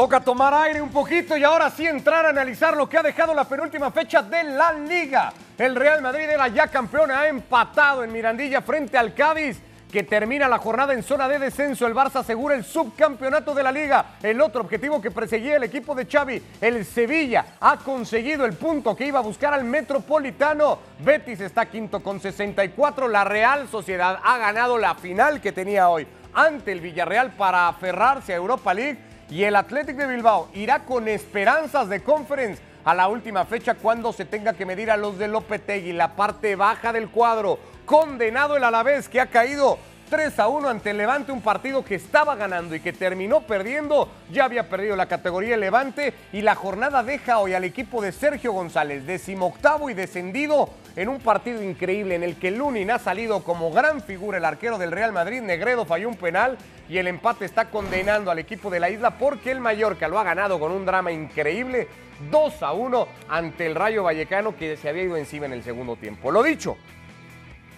Toca tomar aire un poquito y ahora sí entrar a analizar lo que ha dejado la penúltima fecha de la liga. El Real Madrid era ya campeón, ha empatado en Mirandilla frente al Cádiz que termina la jornada en zona de descenso. El Barça asegura el subcampeonato de la liga. El otro objetivo que perseguía el equipo de Xavi, el Sevilla, ha conseguido el punto que iba a buscar al Metropolitano. Betis está quinto con 64. La Real Sociedad ha ganado la final que tenía hoy ante el Villarreal para aferrarse a Europa League. Y el Athletic de Bilbao irá con esperanzas de conference a la última fecha cuando se tenga que medir a los de Lopetegui, la parte baja del cuadro. Condenado el Alavés que ha caído 3 a 1 ante Levante, un partido que estaba ganando y que terminó perdiendo. Ya había perdido la categoría Levante y la jornada deja hoy al equipo de Sergio González, decimoctavo y descendido en un partido increíble en el que Lunin ha salido como gran figura el arquero del Real Madrid. Negredo falló un penal y el empate está condenando al equipo de la isla porque el Mallorca lo ha ganado con un drama increíble 2 a 1 ante el Rayo Vallecano que se había ido encima en el segundo tiempo. Lo dicho,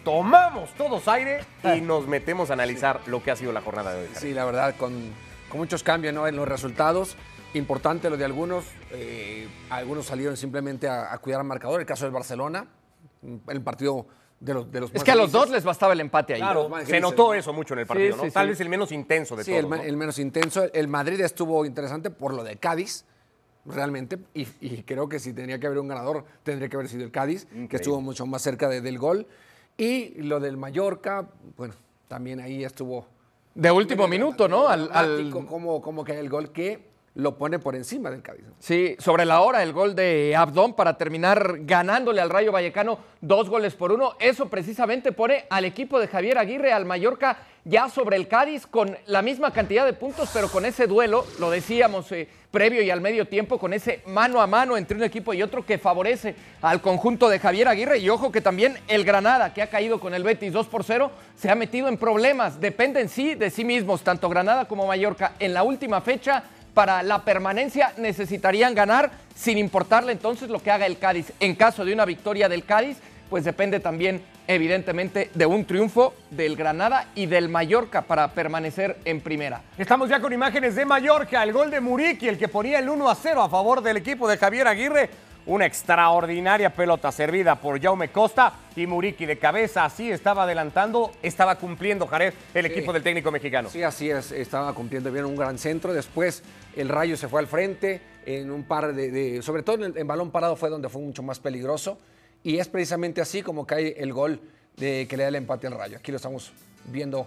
tomamos todos aire y nos metemos a analizar lo que ha sido la jornada de hoy. Sí, la verdad, con, con muchos cambios ¿no? en los resultados. Importante lo de algunos. eh, algunos salieron simplemente a, a cuidar al marcador. El caso del Barcelona, el partido de los, de los Es más que a los dos les bastaba el empate ahí. Claro, se notó ¿no? eso mucho en el partido, Sí, ¿no? sí, Tal sí. vez el menos intenso de Sí, todos. el, el menos intenso. El Madrid estuvo interesante por lo de Cádiz, realmente. Y, y creo que si tenía que haber un ganador, tendría que haber sido el Cádiz, que estuvo mucho más cerca de- del gol. Y lo del Mallorca, bueno, también ahí estuvo. De último minuto, ¿no? Al- al- Como, como que el gol que lo pone por encima del Cádiz. Sí, sobre la hora el gol de Abdón para terminar ganándole al Rayo Vallecano dos goles por uno. Eso precisamente pone al equipo de Javier Aguirre, al Mallorca, ya sobre el Cádiz con la misma cantidad de puntos, pero con ese duelo, lo decíamos eh, previo y al medio tiempo, con ese mano a mano entre un equipo y otro que favorece al conjunto de Javier Aguirre. Y ojo que también el Granada, que ha caído con el Betis 2 por 0, se ha metido en problemas. Dependen sí de sí mismos, tanto Granada como Mallorca. En la última fecha para la permanencia necesitarían ganar sin importarle entonces lo que haga el Cádiz. En caso de una victoria del Cádiz, pues depende también evidentemente de un triunfo del Granada y del Mallorca para permanecer en primera. Estamos ya con imágenes de Mallorca, el gol de Muriqui, el que ponía el 1 a 0 a favor del equipo de Javier Aguirre. Una extraordinaria pelota servida por Jaume Costa y Muriqui de cabeza, así estaba adelantando, estaba cumpliendo Jared, el Sí. equipo del técnico mexicano. Sí, así es, estaba cumpliendo bien un gran centro. Después el Rayo se fue al frente en un par de, de- sobre todo en, el- en balón parado fue donde fue mucho más peligroso. Y es precisamente así como cae el gol de que le da el empate al Rayo. Aquí lo estamos viendo.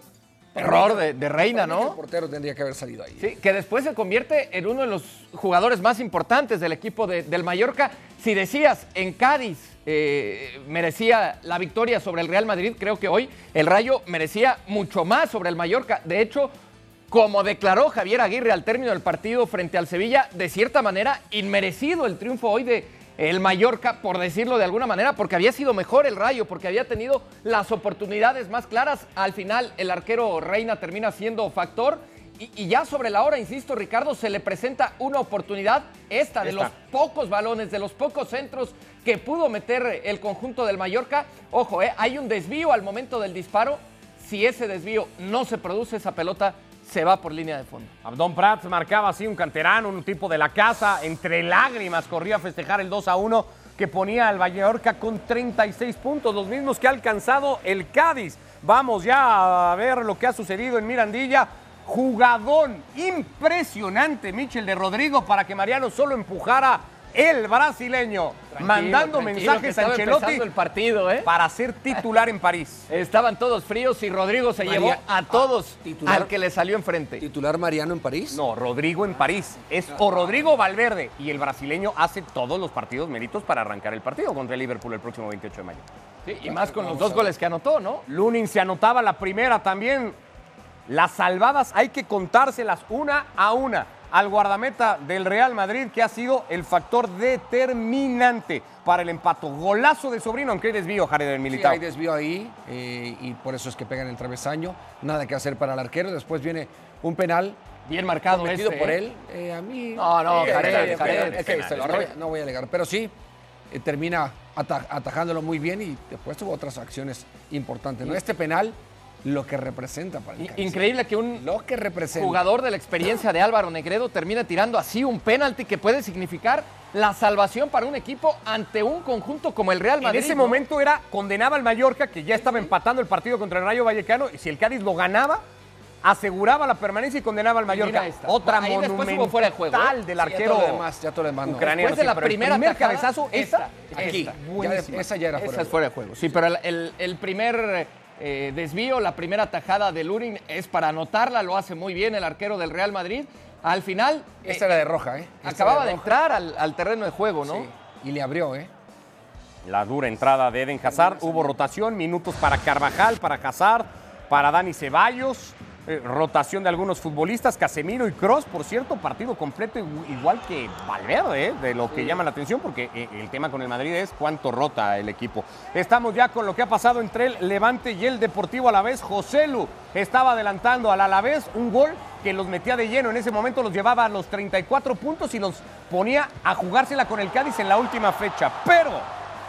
Error de, de Reina, ¿no? El portero tendría que haber salido ahí. Sí, que después se convierte en uno de los jugadores más importantes del equipo de- del Mallorca. Si decías en Cádiz eh, merecía la victoria sobre el Real Madrid, creo que hoy el Rayo merecía mucho más sobre el Mallorca. De hecho, como declaró Javier Aguirre al término del partido frente al Sevilla, de cierta manera inmerecido el triunfo hoy de el Mallorca, por decirlo de alguna manera, porque había sido mejor el Rayo, porque había tenido las oportunidades más claras. Al final el arquero Reina termina siendo factor. Y, y ya sobre la hora, insisto, Ricardo, se le presenta una oportunidad, esta de Esta. los pocos balones, de los pocos centros que pudo meter el conjunto del Mallorca. Ojo, eh, hay un desvío al momento del disparo. Si ese desvío no se produce, esa pelota se va por línea de fondo. Abdón Prats marcaba así un canterano, un tipo de la casa, entre lágrimas corría a festejar el 2 a 1 que ponía al Mallorca con 36 puntos, los mismos que ha alcanzado el Cádiz. Vamos ya a ver lo que ha sucedido en Mirandilla. Jugadón impresionante, Michel de Rodrigo, para que Mariano solo empujara el brasileño, mandando Tranquilo, mensajes a Ancelotti el partido, ¿eh? para ser titular en París. Estaban todos fríos y Rodrigo se María- llevó a todos ah, titular. al que le salió enfrente. ¿Titular Mariano en París? No, Rodrigo en París. Es o Rodrigo Valverde. Y el brasileño hace todos los partidos méritos para arrancar el partido contra el Liverpool el próximo 28 de mayo. Sí, y más con los dos goles que anotó, ¿no? Lunin se anotaba la primera también. Las salvadas hay que contárselas una a una al guardameta del Real Madrid, que ha sido el factor determinante para el empato. Golazo de sobrino, aunque hay desvío, Jared del Sí, Militao. hay desvío ahí eh, y por eso es que pegan el travesaño. Nada que hacer para el arquero. Después viene un penal Bien marcado cometido ese, por ¿eh? él. Eh, a mí. No, no, Jared, Jared, no, voy, a alegar, pero sí eh, termina ata- atajándolo muy bien y después tuvo otras acciones importantes. ¿no? Este penal lo que representa para el Cádiz. Increíble que un lo que representa. jugador de la experiencia de Álvaro Negredo termine tirando así un penalti que puede significar la salvación para un equipo ante un conjunto como el Real Madrid. En ese ¿no? momento era condenaba al Mallorca, que ya estaba empatando el partido contra el Rayo Vallecano, y si el Cádiz lo ganaba, aseguraba la permanencia y condenaba al Mallorca. Otra Ahí después hubo fuera de juego, ¿eh? del Sí, ya arquero todo lo demás, ya todo lo demás, no. ucraniano. Después de sí, la pero el primera primer tajada, cabezazo, esta, esta, Aquí, esta, ya de- esa ya era Esa fuera. es fuera de juego. Sí, pero el, el- el primer eh, desvío, la primera tajada de Lurin es para anotarla, lo hace muy bien el arquero del Real Madrid. Al final, eh, Esta era de roja, ¿eh? Esta acababa de entrar al, al terreno de juego, ¿no? Sí, y le abrió, ¿eh? La dura entrada de Eden Hazard. Hubo rotación, minutos para Carvajal, para Hazard, para Dani Ceballos. Eh, rotación de algunos futbolistas, Casemiro y Cross, por cierto, partido completo igu- igual que Valverde, eh, de lo que llama la atención, porque eh, el tema con el Madrid es cuánto rota el equipo. Estamos ya con lo que ha pasado entre el Levante y el Deportivo Alavés. José Lu estaba adelantando al Alavés un gol que los metía de lleno. En ese momento los llevaba a los 34 puntos y los ponía a jugársela con el Cádiz en la última fecha. Pero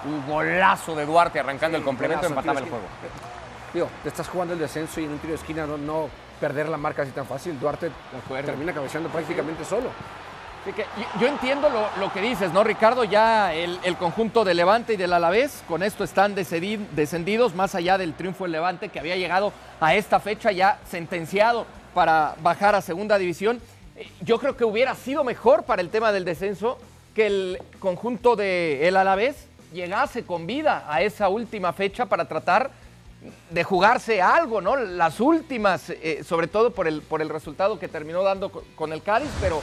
un golazo de Duarte arrancando el complemento empataba el juego. Digo, te estás jugando el descenso y en un tiro de esquina no, no perder la marca así tan fácil. Duarte termina cabeceando prácticamente solo. Así que yo, entiendo lo, lo que dices, ¿no, Ricardo? Ya el, el conjunto de Levante y del Alavés, con esto están descendidos, más allá del triunfo del Levante, que había llegado a esta fecha ya sentenciado para bajar a segunda división. Yo creo que hubiera sido mejor para el tema del descenso que el conjunto del el Alavés llegase con vida a esa última fecha para tratar de jugarse algo, ¿no? Las últimas, eh, sobre todo por el, por el resultado que terminó dando co- con el Cádiz, pero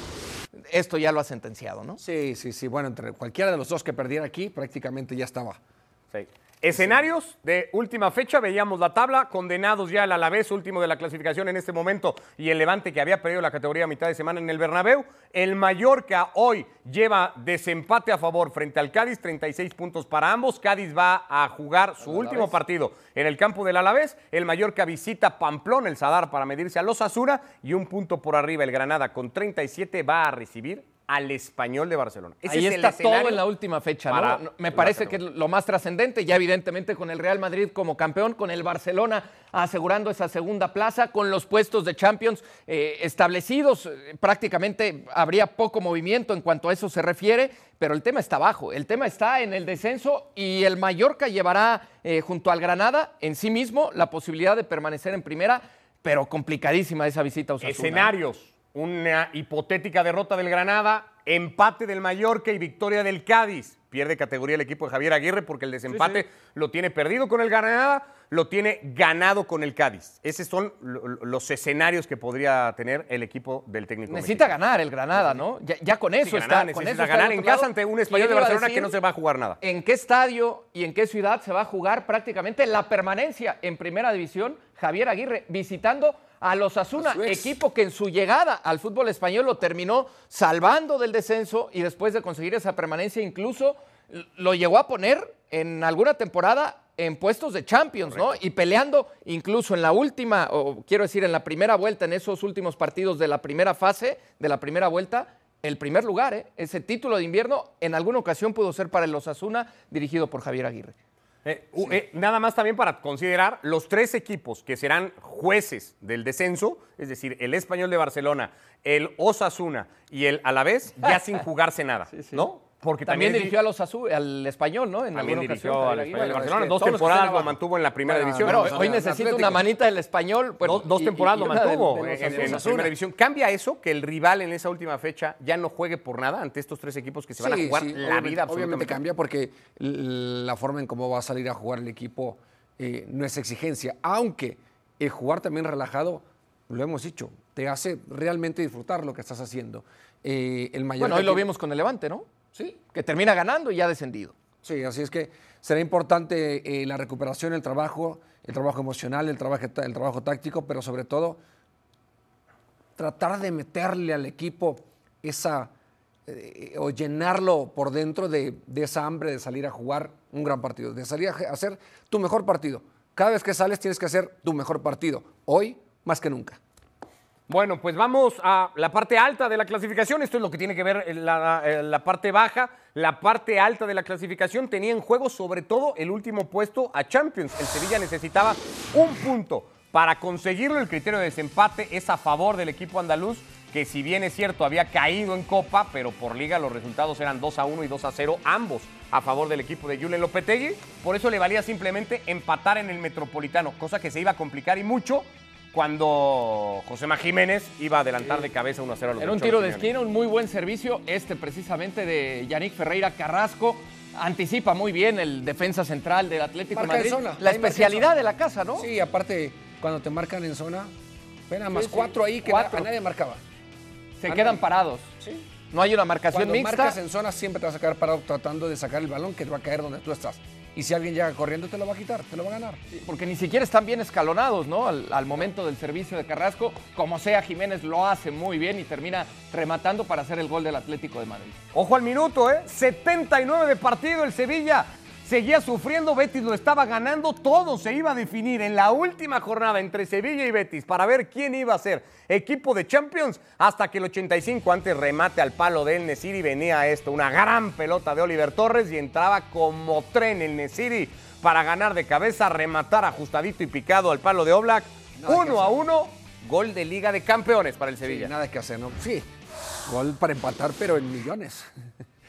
esto ya lo ha sentenciado, ¿no? Sí, sí, sí. Bueno, entre cualquiera de los dos que perdiera aquí, prácticamente ya estaba. Sí. Escenarios de última fecha, veíamos la tabla, condenados ya el Alavés, último de la clasificación en este momento, y el Levante que había perdido la categoría a mitad de semana en el Bernabéu. El Mallorca hoy lleva desempate a favor frente al Cádiz, 36 puntos para ambos. Cádiz va a jugar su último partido en el campo del Alavés. El Mallorca visita Pamplón, el Sadar, para medirse a los Asuna, y un punto por arriba el Granada con 37 va a recibir al Español de Barcelona. Ese Ahí es el está todo en la última fecha, ¿no? para No, Me parece que es lo más trascendente, ya evidentemente con el Real Madrid como campeón, con el Barcelona asegurando esa segunda plaza, con los puestos de Champions eh, establecidos, eh, prácticamente habría poco movimiento en cuanto a eso se refiere, pero el tema está abajo, el tema está en el descenso y el Mallorca llevará eh, junto al Granada en sí mismo la posibilidad de permanecer en primera, pero complicadísima esa visita a Osasuna. Escenarios. Una hipotética derrota del Granada, empate del Mallorca y victoria del Cádiz. Pierde categoría el equipo de Javier Aguirre porque el desempate lo tiene perdido con el Granada, lo tiene ganado con el Cádiz. Esos son lo- lo- los escenarios que podría tener el equipo del técnico. Necesita mexicano. ganar el Granada, ¿no? Ya, ya con eso Sí, está. Granada con necesita eso ganar en casa ante un español ¿Quién de Barcelona que no se va a jugar nada. ¿En qué estadio y en qué ciudad se va a jugar prácticamente la permanencia en primera división? Javier Aguirre visitando a los Asuna, equipo que en su llegada al fútbol español lo terminó salvando del descenso y después de conseguir esa permanencia incluso lo llegó a poner en alguna temporada en puestos de Champions, ¿no? Y peleando incluso en la última, o quiero decir, en la primera vuelta, en esos últimos partidos de la primera fase, de la primera vuelta, el primer lugar, ¿eh? Ese título de invierno en alguna ocasión pudo ser para el Osasuna, dirigido por Javier Aguirre. Eh, eh, nada más también para considerar los tres equipos que serán jueces del descenso, es decir, el Español de Barcelona, el Osasuna y el Alavés, ya sin jugarse nada, ¿no? Porque También, también, dirigió a los Azu- al español, ¿no? En también alguna dirigió al Español de. Barcelona. Dos temporadas lo mantuvo en la primera división. Pero hoy necesita una manita del español. bueno, dos, dos y- temporadas y lo mantuvo de los en, en la primera división. ¿Cambia eso que el rival en esa última fecha ya no juegue por nada ante estos tres equipos que se van a jugar sí, la vida Obviamente cambia porque la forma en cómo va a salir a jugar el equipo eh, no es exigencia, aunque el jugar también relajado, lo hemos dicho, te hace realmente disfrutar lo que estás haciendo. Eh, el Mallorca Bueno, hoy lo vimos con el Levante, ¿no? Sí, Que termina ganando y ya descendido. Sí, así es que será importante eh, la recuperación, el trabajo, el trabajo emocional, el trabajo, el trabajo táctico, pero sobre todo tratar de meterle al equipo esa eh, o llenarlo por dentro de, de esa hambre de salir a jugar un gran partido, de salir a hacer tu mejor partido. Cada vez que sales tienes que hacer tu mejor partido. Hoy más que nunca. Bueno, pues vamos a la parte alta de la clasificación. Esto es lo que tiene que ver la, en la parte baja. La parte alta de la clasificación tenía en juego sobre todo el último puesto a Champions. El Sevilla necesitaba un punto Para conseguirlo, el criterio de desempate es a favor del equipo andaluz, que si bien es cierto había caído en Copa, pero por liga los resultados eran 2 a 1 y 2 a 0, ambos a favor del equipo de Julen Lopetegui. Por eso le valía simplemente empatar en el Metropolitano, cosa que se iba a complicar y mucho cuando José Jiménez iba a adelantar de cabeza 1 a 0 a los Era un tiro de esquina, un muy buen servicio, este precisamente de Yannick Ferreira Carrasco. Anticipa muy bien el defensa central del Atlético de Marca en Madrid. zona, La ahí marca en especialidad zona. de la casa, ¿no? Sí, aparte, cuando te marcan en zona, ven nada más Sí, sí. cuatro ahí que Cuatro. a nadie marcaba. Se quedan parados. Sí. No hay una marcación Cuando mixta. marcas en zona siempre te vas a quedar parado tratando de sacar el balón que te va a caer donde tú estás. Y si alguien llega corriendo te lo va a quitar, te lo va a ganar. porque ni siquiera están bien escalonados, ¿no? Al, al momento del servicio de Carrasco, como sea, Jiménez lo hace muy bien y termina rematando para hacer el gol del Atlético de Madrid. Ojo al minuto, ¿eh? 79 de partido el Sevilla. Seguía sufriendo, Betis lo estaba ganando, todo se iba a definir en la última jornada entre Sevilla y Betis para ver quién iba a ser equipo de Champions hasta que el 85 antes remate al palo del Nesiri venía esto, una gran pelota de Oliver Torres y entraba como tren el Nesiri para ganar de cabeza, rematar ajustadito y picado al palo de Oblak. Nada Uno a uno, gol de Liga de Campeones para el Sí, Sevilla. nada que hacer, ¿no? Sí, gol para empatar, pero en millones.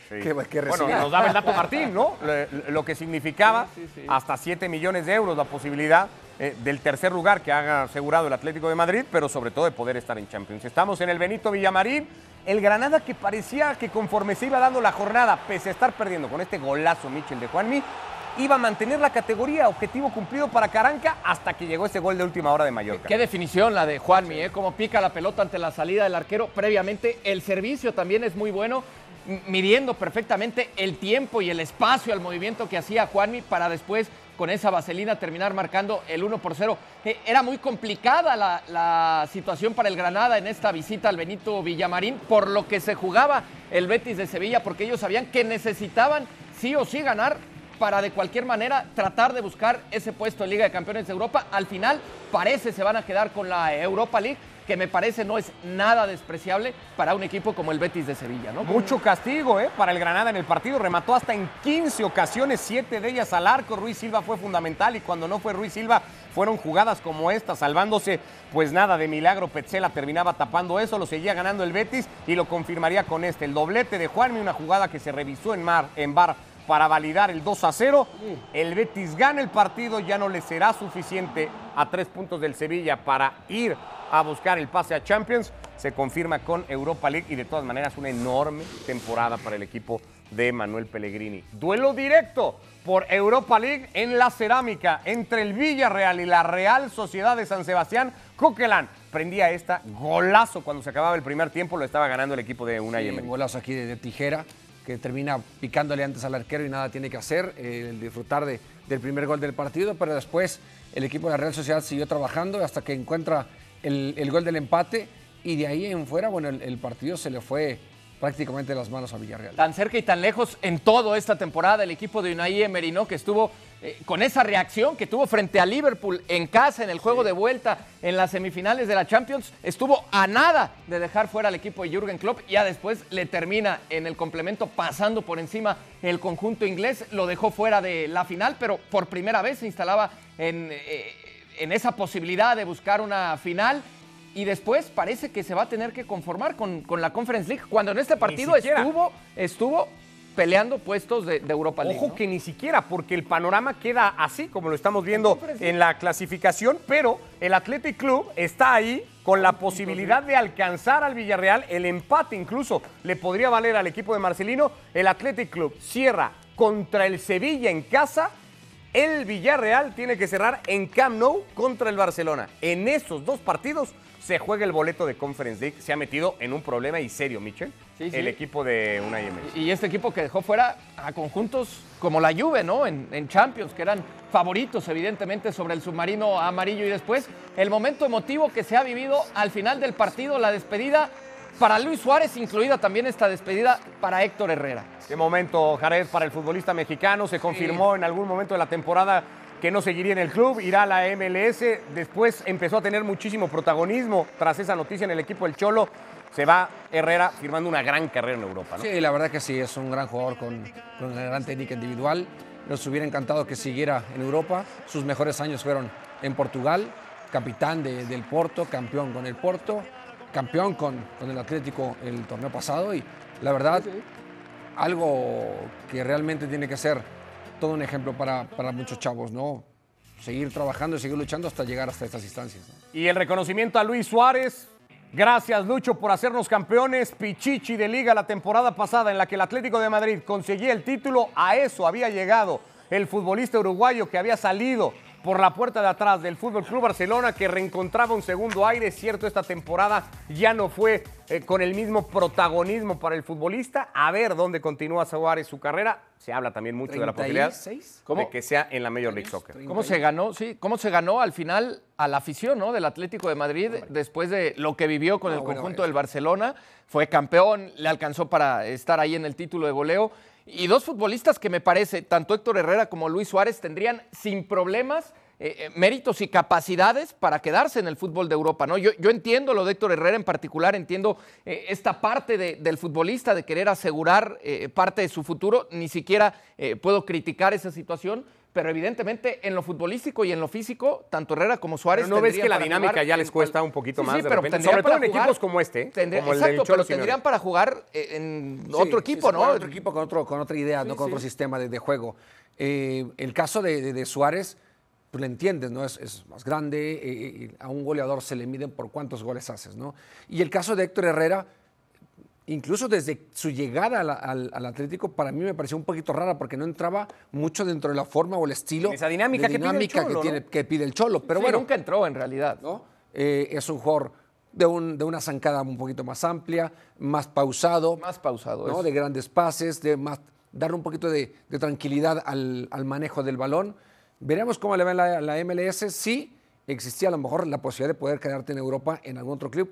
Sí. que, que Bueno, nos daba el dato Martín, ¿no? Lo, lo que significaba hasta 7 millones de euros la posibilidad eh, del tercer lugar que haga asegurado el Atlético de Madrid, pero sobre todo de poder estar en Champions. Estamos en el Benito Villamarín, el Granada que parecía que conforme se iba dando la jornada, pese a estar perdiendo con este golazo Michel de Juanmi, iba a mantener la categoría, objetivo cumplido para Caranca, hasta que llegó ese gol de última hora de Mallorca. Qué definición la de Juanmi, ¿eh? Cómo pica la pelota ante la salida del arquero previamente. El servicio también es muy bueno, midiendo perfectamente el tiempo y el espacio al movimiento que hacía Juanmi para después con esa vaselina terminar marcando el 1 por 0. Eh, Era muy complicada la, la situación para el Granada en esta visita al Benito Villamarín, por lo que se jugaba el Betis de Sevilla, porque ellos sabían que necesitaban sí o sí ganar para de cualquier manera tratar de buscar ese puesto en Liga de Campeones de Europa. Al final parece se van a quedar con la Europa League, que me parece no es nada despreciable para un equipo como el Betis de Sevilla, ¿no? Mucho castigo ¿eh? para el Granada en el partido. Remató hasta en 15 ocasiones, 7 de ellas al arco. Ruiz Silva fue fundamental y cuando no fue Ruiz Silva fueron jugadas como esta, salvándose pues nada de milagro. Petzela terminaba tapando eso, lo seguía ganando el Betis y lo confirmaría con este. El doblete de Juanmi, una jugada que se revisó en, mar, en bar para validar el 2 a 0. El Betis gana el partido, ya no le será suficiente a tres puntos del Sevilla para ir a buscar el pase a Champions. Se confirma con Europa League y de todas maneras una enorme temporada para el equipo de Manuel Pellegrini. Duelo directo por Europa League en la cerámica entre el Villarreal y la Real Sociedad de San Sebastián. Coquelán prendía esta golazo cuando se acababa el primer tiempo, lo estaba ganando el equipo de Unai Sí, un golazo aquí de, de tijera que termina picándole antes al arquero y nada tiene que hacer, eh, el disfrutar de- del primer gol del partido, pero después el equipo de la Real Sociedad siguió trabajando hasta que encuentra el, el gol del empate y de ahí en fuera, bueno, el, partido se le fue prácticamente las manos a Villarreal. Tan cerca y tan lejos en toda esta temporada el equipo de Unai Emery, ¿no? Que estuvo eh, con esa reacción que tuvo frente a Liverpool en casa, en el juego de vuelta, en las semifinales de la Champions, estuvo a nada de dejar fuera al equipo de Jürgen Klopp. Ya después le termina en el complemento pasando por encima el conjunto inglés, lo dejó fuera de la final, pero por primera vez se instalaba en, eh, en esa posibilidad de buscar una final. Y después parece que se va a tener que conformar con, con la Conference League, cuando en este partido estuvo, estuvo peleando puestos de, de Europa League. Ojo ¿no? que ni siquiera, porque el panorama queda así, como lo estamos viendo en la clasificación, pero el Athletic Club está ahí con la posibilidad de alcanzar al Villarreal, el empate incluso le podría valer al equipo de Marcelino. El Athletic Club cierra contra el Sevilla en casa. El Villarreal tiene que cerrar en Camp Nou contra el Barcelona. En esos dos partidos se juega el boleto de Conference League. Se ha metido en un problema y serio, Michel, Sí, sí. el equipo de Unai Emery. Y este equipo que dejó fuera a conjuntos como la Juve, ¿no? En, en Champions, que eran favoritos, evidentemente, sobre el submarino amarillo. Y después, el momento emotivo que se ha vivido al final del partido, la despedida para Luis Suárez, incluida también esta despedida para Héctor Herrera. Qué momento, Jared, para el futbolista mexicano. Se confirmó en algún momento de la temporada que no seguiría en el club, irá a la MLS. Después empezó a tener muchísimo protagonismo tras esa noticia en el equipo del Cholo. Se va Herrera firmando una gran carrera en Europa, ¿no? Sí, la verdad que sí, es un gran jugador con, con una gran técnica individual. Nos hubiera encantado que siguiera en Europa. Sus mejores años fueron en Portugal. capitán del Porto, campeón con el Porto, campeón con, con el Atlético el torneo pasado y la verdad, algo que realmente tiene que ser todo un ejemplo para, para muchos chavos, ¿no? Seguir trabajando y seguir luchando hasta llegar hasta estas instancias. Y el reconocimiento a Luis Suárez. Gracias, Lucho, por hacernos campeones. Pichichi de liga la temporada pasada en la que el Atlético de Madrid conseguía el título. A eso había llegado el futbolista uruguayo que había salido por la puerta de atrás del Fútbol Club Barcelona que reencontraba un segundo aire. Cierto, esta temporada ya no fue eh, con el mismo protagonismo para el futbolista. A ver dónde continúa Suárez su carrera. Se habla también mucho de la posibilidad de que sea en la Major League Soccer. ¿Cómo se ganó? Sí, cómo se ganó al final a la afición, ¿no? Del Atlético de Madrid después de lo que vivió con el conjunto del Barcelona. Fue campeón, le alcanzó para estar ahí en el título de goleo. Y dos futbolistas que me parece, tanto Héctor Herrera como Luis Suárez, tendrían sin problemas eh, eh, méritos y capacidades para quedarse en el fútbol de Europa. ¿no? Yo, entiendo lo de Héctor Herrera en particular, entiendo eh, esta parte del futbolista de querer asegurar parte de su futuro, ni siquiera puedo criticar esa situación. Pero evidentemente en lo futbolístico y en lo físico, tanto Herrera como Suárez. Pero no ves que la dinámica ya les cuesta un poquito más. de pero repente, sobre todo en equipos como este. como el exacto, pero tendrían para jugar en otro equipo, ¿no? Otro equipo con, otro, con otra idea, no con otro sistema de, juego. el caso de, de Suárez pues le entiendes, ¿no? Es, más grande, eh, eh, a un goleador se le miden por cuántos goles haces, ¿no? Y el caso de Héctor Herrera, incluso desde su llegada al, Atlético, para mí me pareció un poquito rara porque no entraba mucho dentro de la forma o el estilo. Esa dinámica, que, pide el Cholo, que, tiene, que, pide el Cholo. Pero bueno. Nunca entró en realidad. ¿no? Eh, es un jugador de, un, de, una zancada un poquito más amplia, más pausado. Más pausado. ¿no? De grandes pases, de más, darle un poquito de, tranquilidad al, al manejo del balón. Veremos cómo le va la, la MLS. Sí existía a lo mejor la posibilidad de poder quedarte en Europa en algún otro club.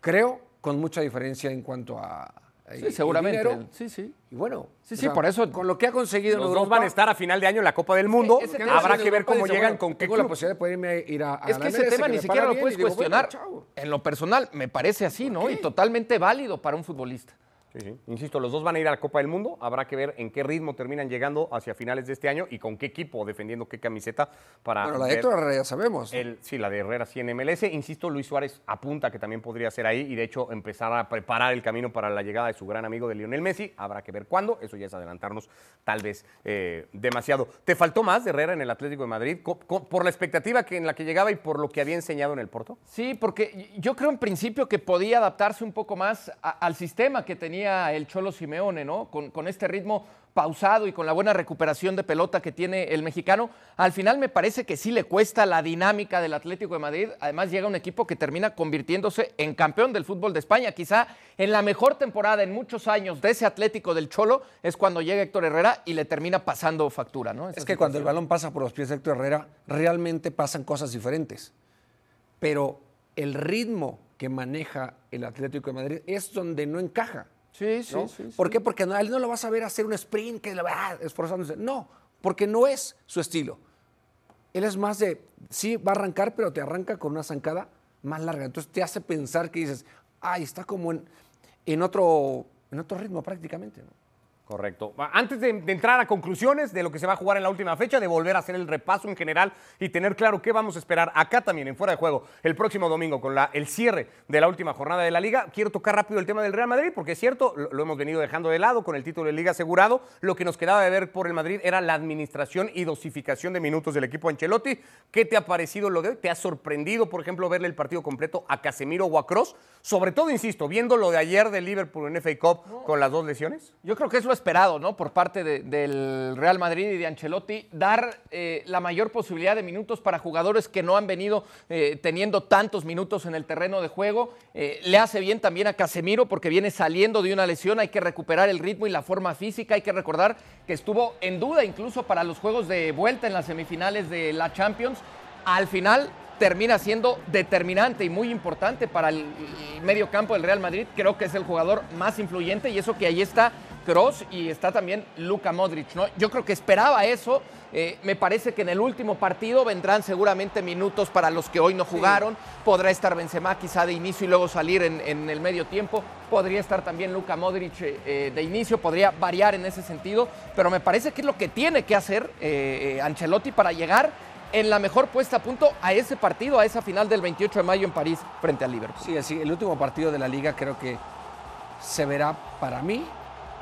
Creo con mucha diferencia en cuanto a, Sí, seguramente. Sí, sí. Y bueno, sí, sí, por eso. Con lo que ha conseguido los en Europa, dos van a estar a final de año en la Copa del Mundo. Habrá que ver cómo llegan, con qué Tengo la posibilidad de poder ir a, Es que ese tema ni siquiera lo puedes cuestionar. en lo personal, me parece así, ¿no? Y totalmente válido para un futbolista. Insisto, los dos van a ir a la Copa del Mundo. Habrá que ver en qué ritmo terminan llegando hacia finales de este año y con qué equipo defendiendo qué camiseta para. Bueno, la de Héctor Herrera ya sabemos. sí, la de Herrera sí en MLS. Insisto, Luis Suárez apunta que también podría ser ahí y de hecho empezar a preparar el camino para la llegada de su gran amigo de Lionel Messi. Habrá que ver cuándo. Eso ya es adelantarnos tal vez eh, demasiado. ¿Te faltó más de Herrera en el Atlético de Madrid por la expectativa que en la que llegaba y por lo que había enseñado en el Porto? Sí, porque yo creo en principio que podía adaptarse un poco más al sistema que tenía el Cholo Simeone, ¿no? Con, con, este ritmo pausado y con la buena recuperación de pelota que tiene el mexicano. Al final me parece que sí le cuesta la dinámica del Atlético de Madrid. Además llega un equipo que termina convirtiéndose en campeón del fútbol de España. Quizá en la mejor temporada en muchos años de ese Atlético del Cholo es cuando llega Héctor Herrera y le termina pasando factura, ¿no? es que cuando el balón pasa por los pies de Héctor Herrera, realmente pasan cosas diferentes. Pero el ritmo que maneja el Atlético de Madrid es donde no encaja. Sí, sí, sí, ¿Por qué? Porque no, él no lo vas a ver hacer un sprint que va esforzándose. No, porque no es su estilo. Él es más de, sí, va a arrancar, pero te arranca con una zancada más larga. Entonces te hace pensar que dices, ay, está como en, en, otro, en otro ritmo prácticamente. ¿no? Correcto. Antes de, entrar a conclusiones de lo que se va a jugar en la última fecha, de volver a hacer el repaso en general y tener claro qué vamos a esperar acá también en Fuera de Juego el próximo domingo con la, el cierre de la última jornada de la Liga, quiero tocar rápido el tema del Real Madrid porque es cierto, lo, hemos venido dejando de lado con el título de Liga asegurado. Lo que nos quedaba de ver por el Madrid era la administración y dosificación de minutos del equipo Ancelotti. ¿Qué te ha parecido lo de hoy? ¿Te ha sorprendido, por ejemplo, verle el partido completo a Casemiro o a Cross? Sobre todo, insisto, viendo lo de ayer de Liverpool en FA Cup con las dos lesiones. Yo creo que es lo esperado, ¿no? Por parte del Real Madrid y de Ancelotti, dar eh, la mayor posibilidad de minutos para jugadores que no han venido eh, teniendo tantos minutos en el terreno de juego. Eh, le hace bien también a Casemiro porque viene saliendo de una lesión, hay que recuperar el ritmo y la forma física, hay que recordar que estuvo en duda incluso para los juegos de vuelta en las semifinales de la Champions. Al final termina siendo determinante y muy importante para el, medio campo del Real Madrid. Creo que es el jugador más influyente y eso que ahí está Cross y está también Luka Modric. ¿no? Yo creo que esperaba eso. Eh, me parece que en el último partido vendrán seguramente minutos para los que hoy no jugaron. Podrá estar Benzema quizá de inicio y luego salir en, el medio tiempo. Podría estar también Luka Modric eh, eh, de inicio. Podría variar en ese sentido. Pero me parece que es lo que tiene que hacer Ancelotti para llegar en la mejor puesta a punto a ese partido, a esa final del 28 de mayo en París frente al Liverpool. Sí, sí, el último partido de la liga creo que se verá para mí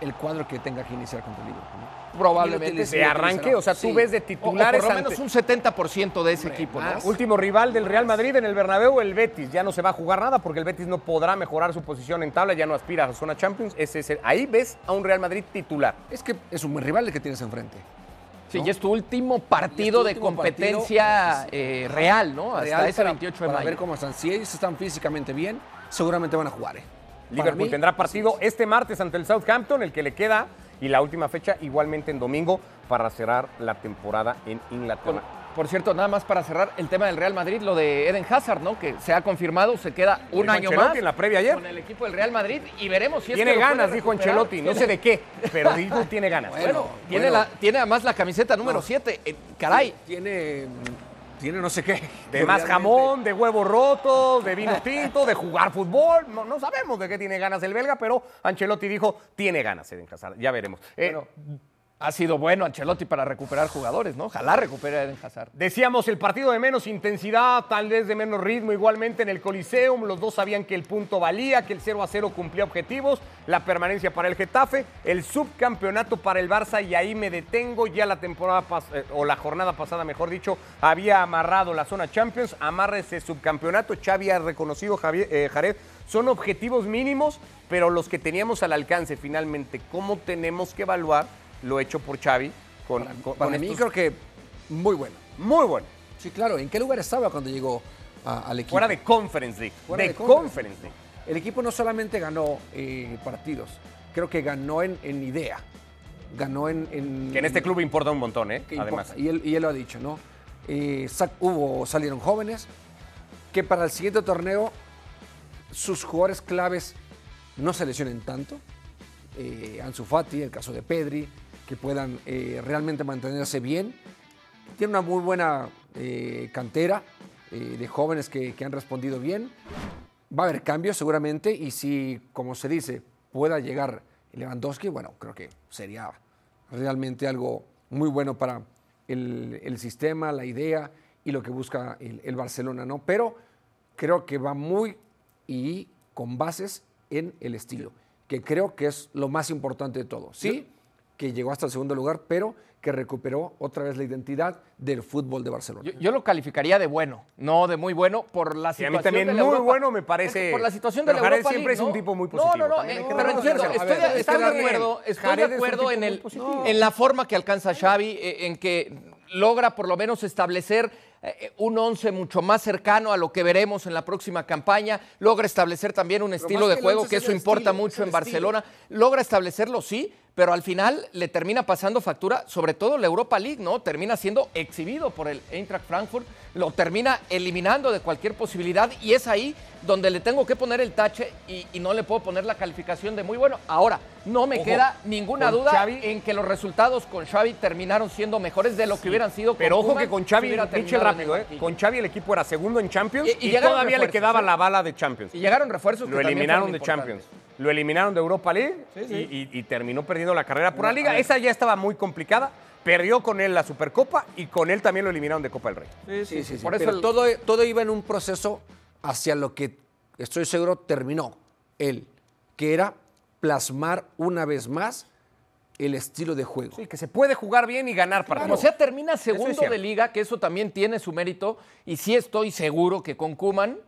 el cuadro que tenga que iniciar contra el Liverpool. ¿no? Probablemente De arranque, o sea, tú Sí. ves de O- o titulares por lo ante- menos un 70% de ese equipo, ¿no? Último rival del Real Madrid en el Bernabéu, el Betis. Ya no se va a jugar nada porque el Betis no podrá mejorar su posición en tabla, ya no aspira a la zona Champions. Ese es el- ahí ves a un Real Madrid titular. Es que es un buen rival el que tienes enfrente. Sí, y es tu último partido de último competencia eh, real, ¿no? Hasta Real ese para- 28 de para mayo. ver cómo están. Si ellos están físicamente bien, seguramente van a jugar. ¿eh? Liverpool mí, tendrá partido este martes ante el Southampton, el que le queda, y la última fecha igualmente en domingo para cerrar la temporada en Inglaterra. Por cierto, nada más para cerrar el tema del Real Madrid, lo de Eden Hazard, ¿no? Que se ha confirmado, se queda un Dijo año Ancelotti más en la previa ayer. con el equipo del Real Madrid y veremos si es Tiene que lo puede ganas, dijo. Ancelotti, no sé de qué, pero dijo tiene ganas. Bueno, Bueno, tiene, bueno. la, tiene además la camiseta número 7. caray, Tiene, tiene no sé qué. De más jamón, de huevos rotos, de vino tinto, de jugar fútbol. No, no sabemos de qué tiene ganas el belga, pero Ancelotti dijo, tiene ganas Eden Hazard. Ya veremos. Eh, ha sido bueno Ancelotti para recuperar jugadores, ¿no? Ojalá recupere a Eden Hazard. Decíamos el partido de menos intensidad, tal vez de menos ritmo, igualmente en el Coliseum. Los dos sabían que el punto valía, que el 0 a 0 cumplía objetivos, la permanencia para el Getafe, el subcampeonato para el Barça, y ahí me detengo. Ya la temporada eh, o la jornada pasada, mejor dicho, había amarrado la zona Champions. Amarra ese subcampeonato. Xavi ha reconocido, Javier, eh, Jared, son objetivos mínimos, pero los que teníamos al alcance finalmente. ¿Cómo tenemos que evaluar lo hecho por Xavi con, con- Para con mí estos- creo que muy bueno. Muy bueno. Sí, claro. ¿En qué lugar estaba cuando llegó a- al equipo? Fuera de Conference League. Fuera de, de Conference. Conference. League. El equipo no solamente ganó eh, partidos, creo que ganó en, en idea. Ganó en, en- Que en este club importa un montón, ¿eh? Además. Y él, y él lo ha dicho, ¿no? Eh, hubo, salieron jóvenes que para el siguiente torneo sus jugadores claves no se lesionen tanto. Eh, Ansu Fati, el caso de Pedri, que puedan eh, realmente mantenerse bien. Tiene una muy buena eh, cantera eh, de jóvenes que, que han respondido bien. Va a haber cambios seguramente y si, como se dice, pueda llegar Lewandowski, bueno, creo que sería realmente algo muy bueno para el, el sistema, la idea y lo que busca el, el Barcelona, ¿no? Pero creo que va muy y con bases en el estilo, que creo que es lo más importante de todo. Sí, que llegó hasta el segundo lugar, pero que recuperó otra vez la identidad del fútbol de Barcelona. Yo, yo lo calificaría de bueno, no de muy bueno, por la Sí, a situación mí también de la muy Europa. bueno me parece- Por la situación de la Jared Europa siempre League, es un ¿no? tipo muy No, positivo, no, no, eh, pero entiendo, A estoy, ver, de- estoy acuerdo, estoy Jared de acuerdo en, el, en la forma que alcanza Xavi, eh, en que logra por lo menos establecer eh, un once mucho más cercano a lo que veremos en la próxima campaña, logra establecer también un estilo de juego, que es eso importa estilo, mucho es en Barcelona, logra establecerlo, sí, pero al final le termina pasando factura, sobre todo la Europa League, ¿no? Termina siendo exhibido por el Eintracht Frankfurt, lo termina eliminando de cualquier posibilidad y es ahí donde le tengo que poner el tache y, y no le puedo poner la calificación de muy bueno. Ahora, no me Ojo, queda ninguna duda Xavi- en que los resultados con Xavi terminaron siendo mejores de lo que hubieran sido con Pero ojo que con Xavi, Michel rápido, ¿eh? Con Xavi el equipo era segundo en Champions Y- y, y llegaron todavía le quedaba ¿eh? la bala de Champions. Y llegaron refuerzos que Lo eliminaron de. Champions. Lo eliminaron de Europa League Y, y- y terminó perdiendo la carrera por la liga. Esa ya estaba muy complicada. Perdió con él la Supercopa y con él también lo eliminaron de Copa del Rey. Sí, sí, sí. Por eso Pero el- todo, todo iba en un proceso hacia lo que estoy seguro terminó él, que era plasmar una vez más el estilo de juego. Sí, que se puede jugar bien y ganar partidos. Como sea, termina segundo de liga, que eso también tiene su mérito. Y sí estoy seguro que con Kuman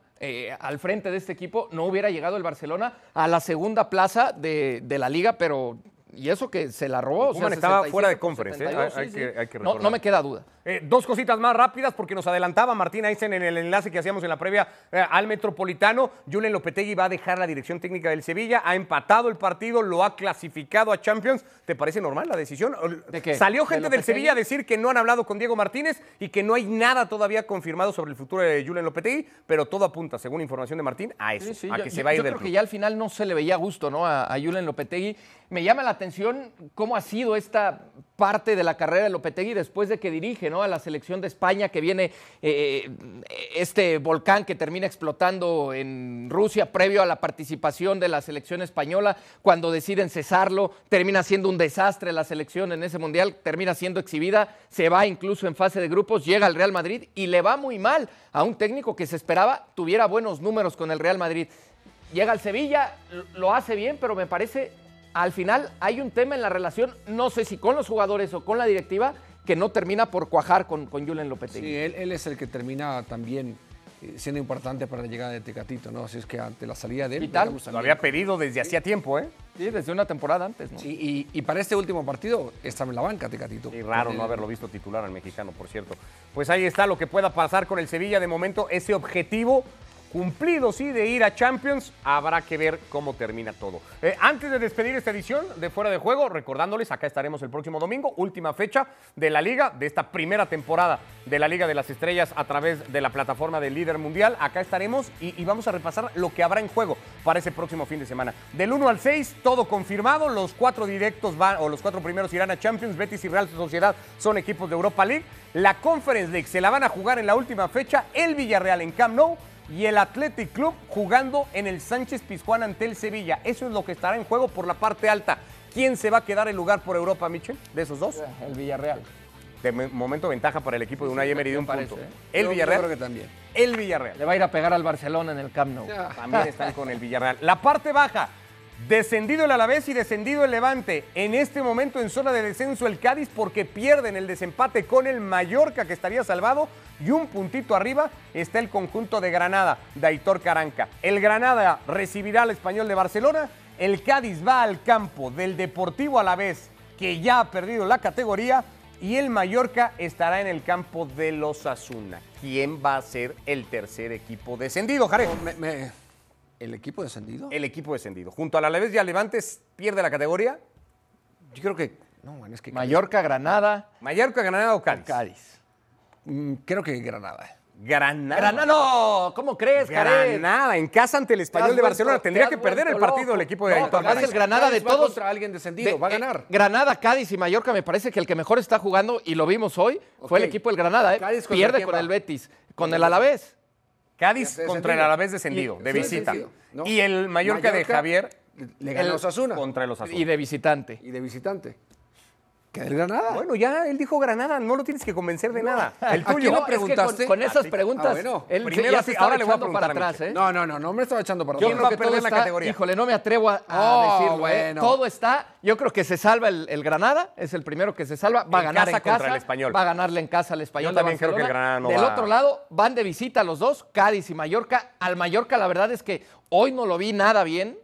al frente de este equipo no hubiera llegado el Barcelona a la segunda plaza de, de la liga, pero. Y eso que se la robó. o sea, Koeman estaba 67 fuera de conference, ¿eh? 72, Hay- sí, hay que- hay que no, recordar. no me queda duda. Eh, dos cositas más rápidas porque nos adelantaba Martín Einstein en el enlace que hacíamos en la previa eh, al Metropolitano. Julen Lopetegui va a dejar la dirección técnica del Sevilla, ha empatado el partido, lo ha clasificado a Champions. ¿Te parece normal la decisión? ¿De qué? Salió ¿De gente del? Sevilla a decir que no han hablado con Diego Martínez y que no hay nada todavía confirmado sobre el futuro de Julen Lopetegui, pero todo apunta, según información de Martín, a eso, Sí, sí, a yo- que se va a ir yo del creo club. que ya al final no se le veía gusto ¿no? a, a Julen Lopetegui. Me llama la atención cómo ha sido esta parte de la carrera de Lopetegui después de que dirige ¿no? A la selección de España, que viene eh, este volcán que termina explotando en Rusia previo a la participación de la selección española. Cuando deciden cesarlo, termina siendo un desastre la selección en ese mundial, termina siendo exhibida, se va incluso en fase de grupos, llega al Real Madrid y le va muy mal a un técnico que se esperaba tuviera buenos números con el Real Madrid. Llega al Sevilla, lo hace bien, pero me parece al final hay un tema en la relación, no sé si con los jugadores o con la directiva, que no termina por cuajar con, con Julen Lopetegui. Sí, él, es el que termina también eh, siendo importante para la llegada de Tecatito, ¿no? Así es que ante la salida de él... Vital, lo había pedido desde hacía tiempo, ¿eh? Sí, desde una temporada antes, ¿no? Sí, y, para este último partido está en la banca Tecatito. Y raro no haberlo visto titular al mexicano, por cierto. Pues ahí está lo que pueda pasar con el Sevilla. De momento, ese objetivo cumplido, sí, de ir a Champions. Habrá que ver cómo termina todo. Eh, antes de despedir esta edición de Fuera de Juego, recordándoles, acá estaremos el próximo domingo, última fecha de la Liga, de esta primera temporada de la Liga de las Estrellas a través de la plataforma del líder mundial. Acá estaremos y, vamos a repasar lo que habrá en juego para ese próximo fin de semana. Del 1 al 6, todo confirmado. Los cuatro directos van, o los cuatro primeros irán a Champions. Betis y Real Sociedad son equipos de Europa League. La Conference League se la van a jugar en la última fecha. El Villarreal en Camp Nou y el Athletic Club jugando en el Sánchez Pizjuán ante el Sevilla. Eso es lo que estará en juego por la parte alta. ¿Quién se va a quedar el lugar por Europa, Michel? ¿De esos dos? El Villarreal. De momento ventaja para el equipo de Unai Emery de un punto. ¿eh? El Villarreal. creo que también. El Villarreal. Le va a ir a pegar al Barcelona en el Camp Nou. También están con el Villarreal. La parte baja. Descendido el Alavés y descendido el Levante. En este momento en zona de descenso el Cádiz porque pierden el desempate con el Mallorca que estaría salvado. Y un puntito arriba está el conjunto de Granada, de Aitor Caranca. El Granada recibirá al español de Barcelona. El Cádiz va al campo del Deportivo Alavés que ya ha perdido la categoría. Y el Mallorca estará en el campo de los Asuna. ¿Quién va a ser el tercer equipo descendido, Jared? ¿El equipo descendido? El equipo descendido. Junto a la Leves y a Levantes pierde la categoría. Yo creo que. No, bueno, es que. Mallorca, Granada. Mallorca, Granada o Cádiz. Cádiz. Mm, creo que Granada. Granada. Granada, no. ¿Cómo crees, Granada, en casa ante el Español de Barcelona. Tendría que perder el partido el equipo de no, Cádiz. el Granada de todos. contra alguien descendido, va a ganar. Eh, Granada, Cádiz y Mallorca, me parece que el que mejor está jugando, y lo vimos hoy, fue el equipo del Granada. ¿eh? Pierde con el Betis, con el Alavés. Cádiz contra el Alavés descendido, de visita. Y el Mallorca, de Javier le ganó Osasuna. Contra el Osasuna. Y de visitante. Y de visitante. ¿Que el Granada? Bueno, ya él dijo Granada, no lo tienes que convencer de nada. El tuyo. ¿A preguntaste? con, esas ah, preguntas, ah, él Primero ya se ahora le voy a para atrás. ¿eh? No, no, no, no me estaba echando para atrás. Yo creo que todo está, la categoría? Híjole, no me atrevo a, oh, decirlo. ¿eh? Todo está, yo creo que se salva el, Granada, es el primero que se salva, va a ganar en casa, el español. va a ganarle en casa al español. Yo también creo que el Granada no Del otro lado, van de visita los dos, Cádiz y Mallorca. Al Mallorca, la verdad es que hoy no lo vi nada bien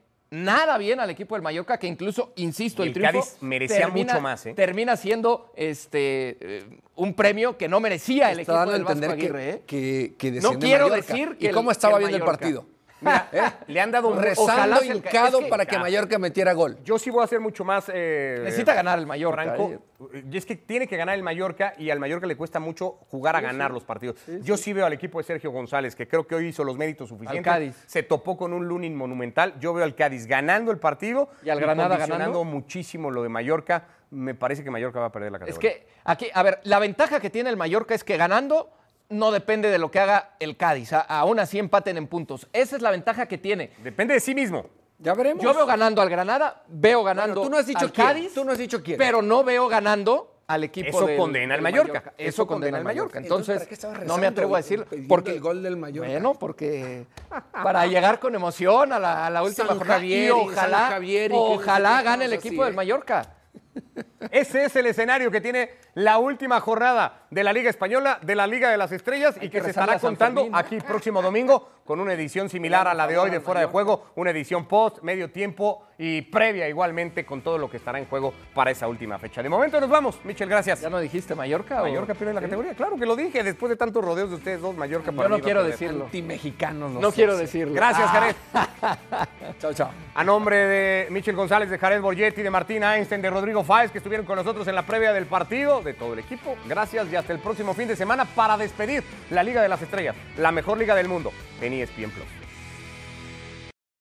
nada bien al equipo del Mallorca, que incluso, insisto, el, triunfo Cádiz merecía mucho más. ¿eh? Termina siendo este, eh, un premio que no merecía el equipo del Vasco Aguirre. ¿eh? Que, que, no quiero decir que ¿Y cómo estaba viendo el partido? Mira, ¿eh? le han dado un rezando hincado para que Mallorca metiera gol. Yo sí voy a hacer mucho más. Eh, Necesita ganar el Mallorca. Franco. Eh. Y es que tiene que ganar el Mallorca y al Mallorca le cuesta mucho jugar a ganar los partidos. Yo sí veo al equipo de Sergio González, que creo que hoy hizo los méritos suficientes. Cádiz. Se topó con un Lunin monumental. Yo veo al Cádiz ganando el partido y al Granada ganando muchísimo lo de Mallorca. Me parece que Mallorca va a perder la categoría. Es que aquí, a ver, la ventaja que tiene el Mallorca es que ganando no depende de lo que haga el Cádiz. aún así empaten en puntos. Esa es la ventaja que tiene. Depende de sí mismo. Ya veremos. Yo veo ganando al Granada, veo ganando tú no has dicho al Cádiz. Tú no has dicho quién. Pero no veo ganando al equipo Eso condena al Mallorca. Eso, condena al Mallorca. Entonces, no me atrevo a decir porque el gol del Mallorca. Bueno, porque para llegar con emoción a la, última jornada y ojalá, ojalá gane el equipo del Mallorca. Ese es el escenario que tiene la última jornada de la Liga Española, de la Liga de las Estrellas y que, se estará contando aquí próximo domingo con una edición similar a la de hoy de Fuera de Juego, una edición post, medio tiempo y previa igualmente con todo lo que estará en juego para esa última fecha. De momento nos vamos. Michel, gracias. ¿Ya no dijiste Mallorca? Mallorca pierde la categoría. Claro que lo dije después de tantos rodeos de ustedes dos. Mallorca para Yo no quiero decirlo. mexicanos No quiero decirlo. Gracias, Jared. chao, chao. A nombre de Michel González, de Jared Borgetti, de Martín Einstein, de Rodrigo Fáez, que estuvieron con nosotros en la previa del partido, de todo el equipo. Gracias y hasta el próximo fin de semana para despedir la Liga de las Estrellas, la mejor liga del mundo ESPN Plus.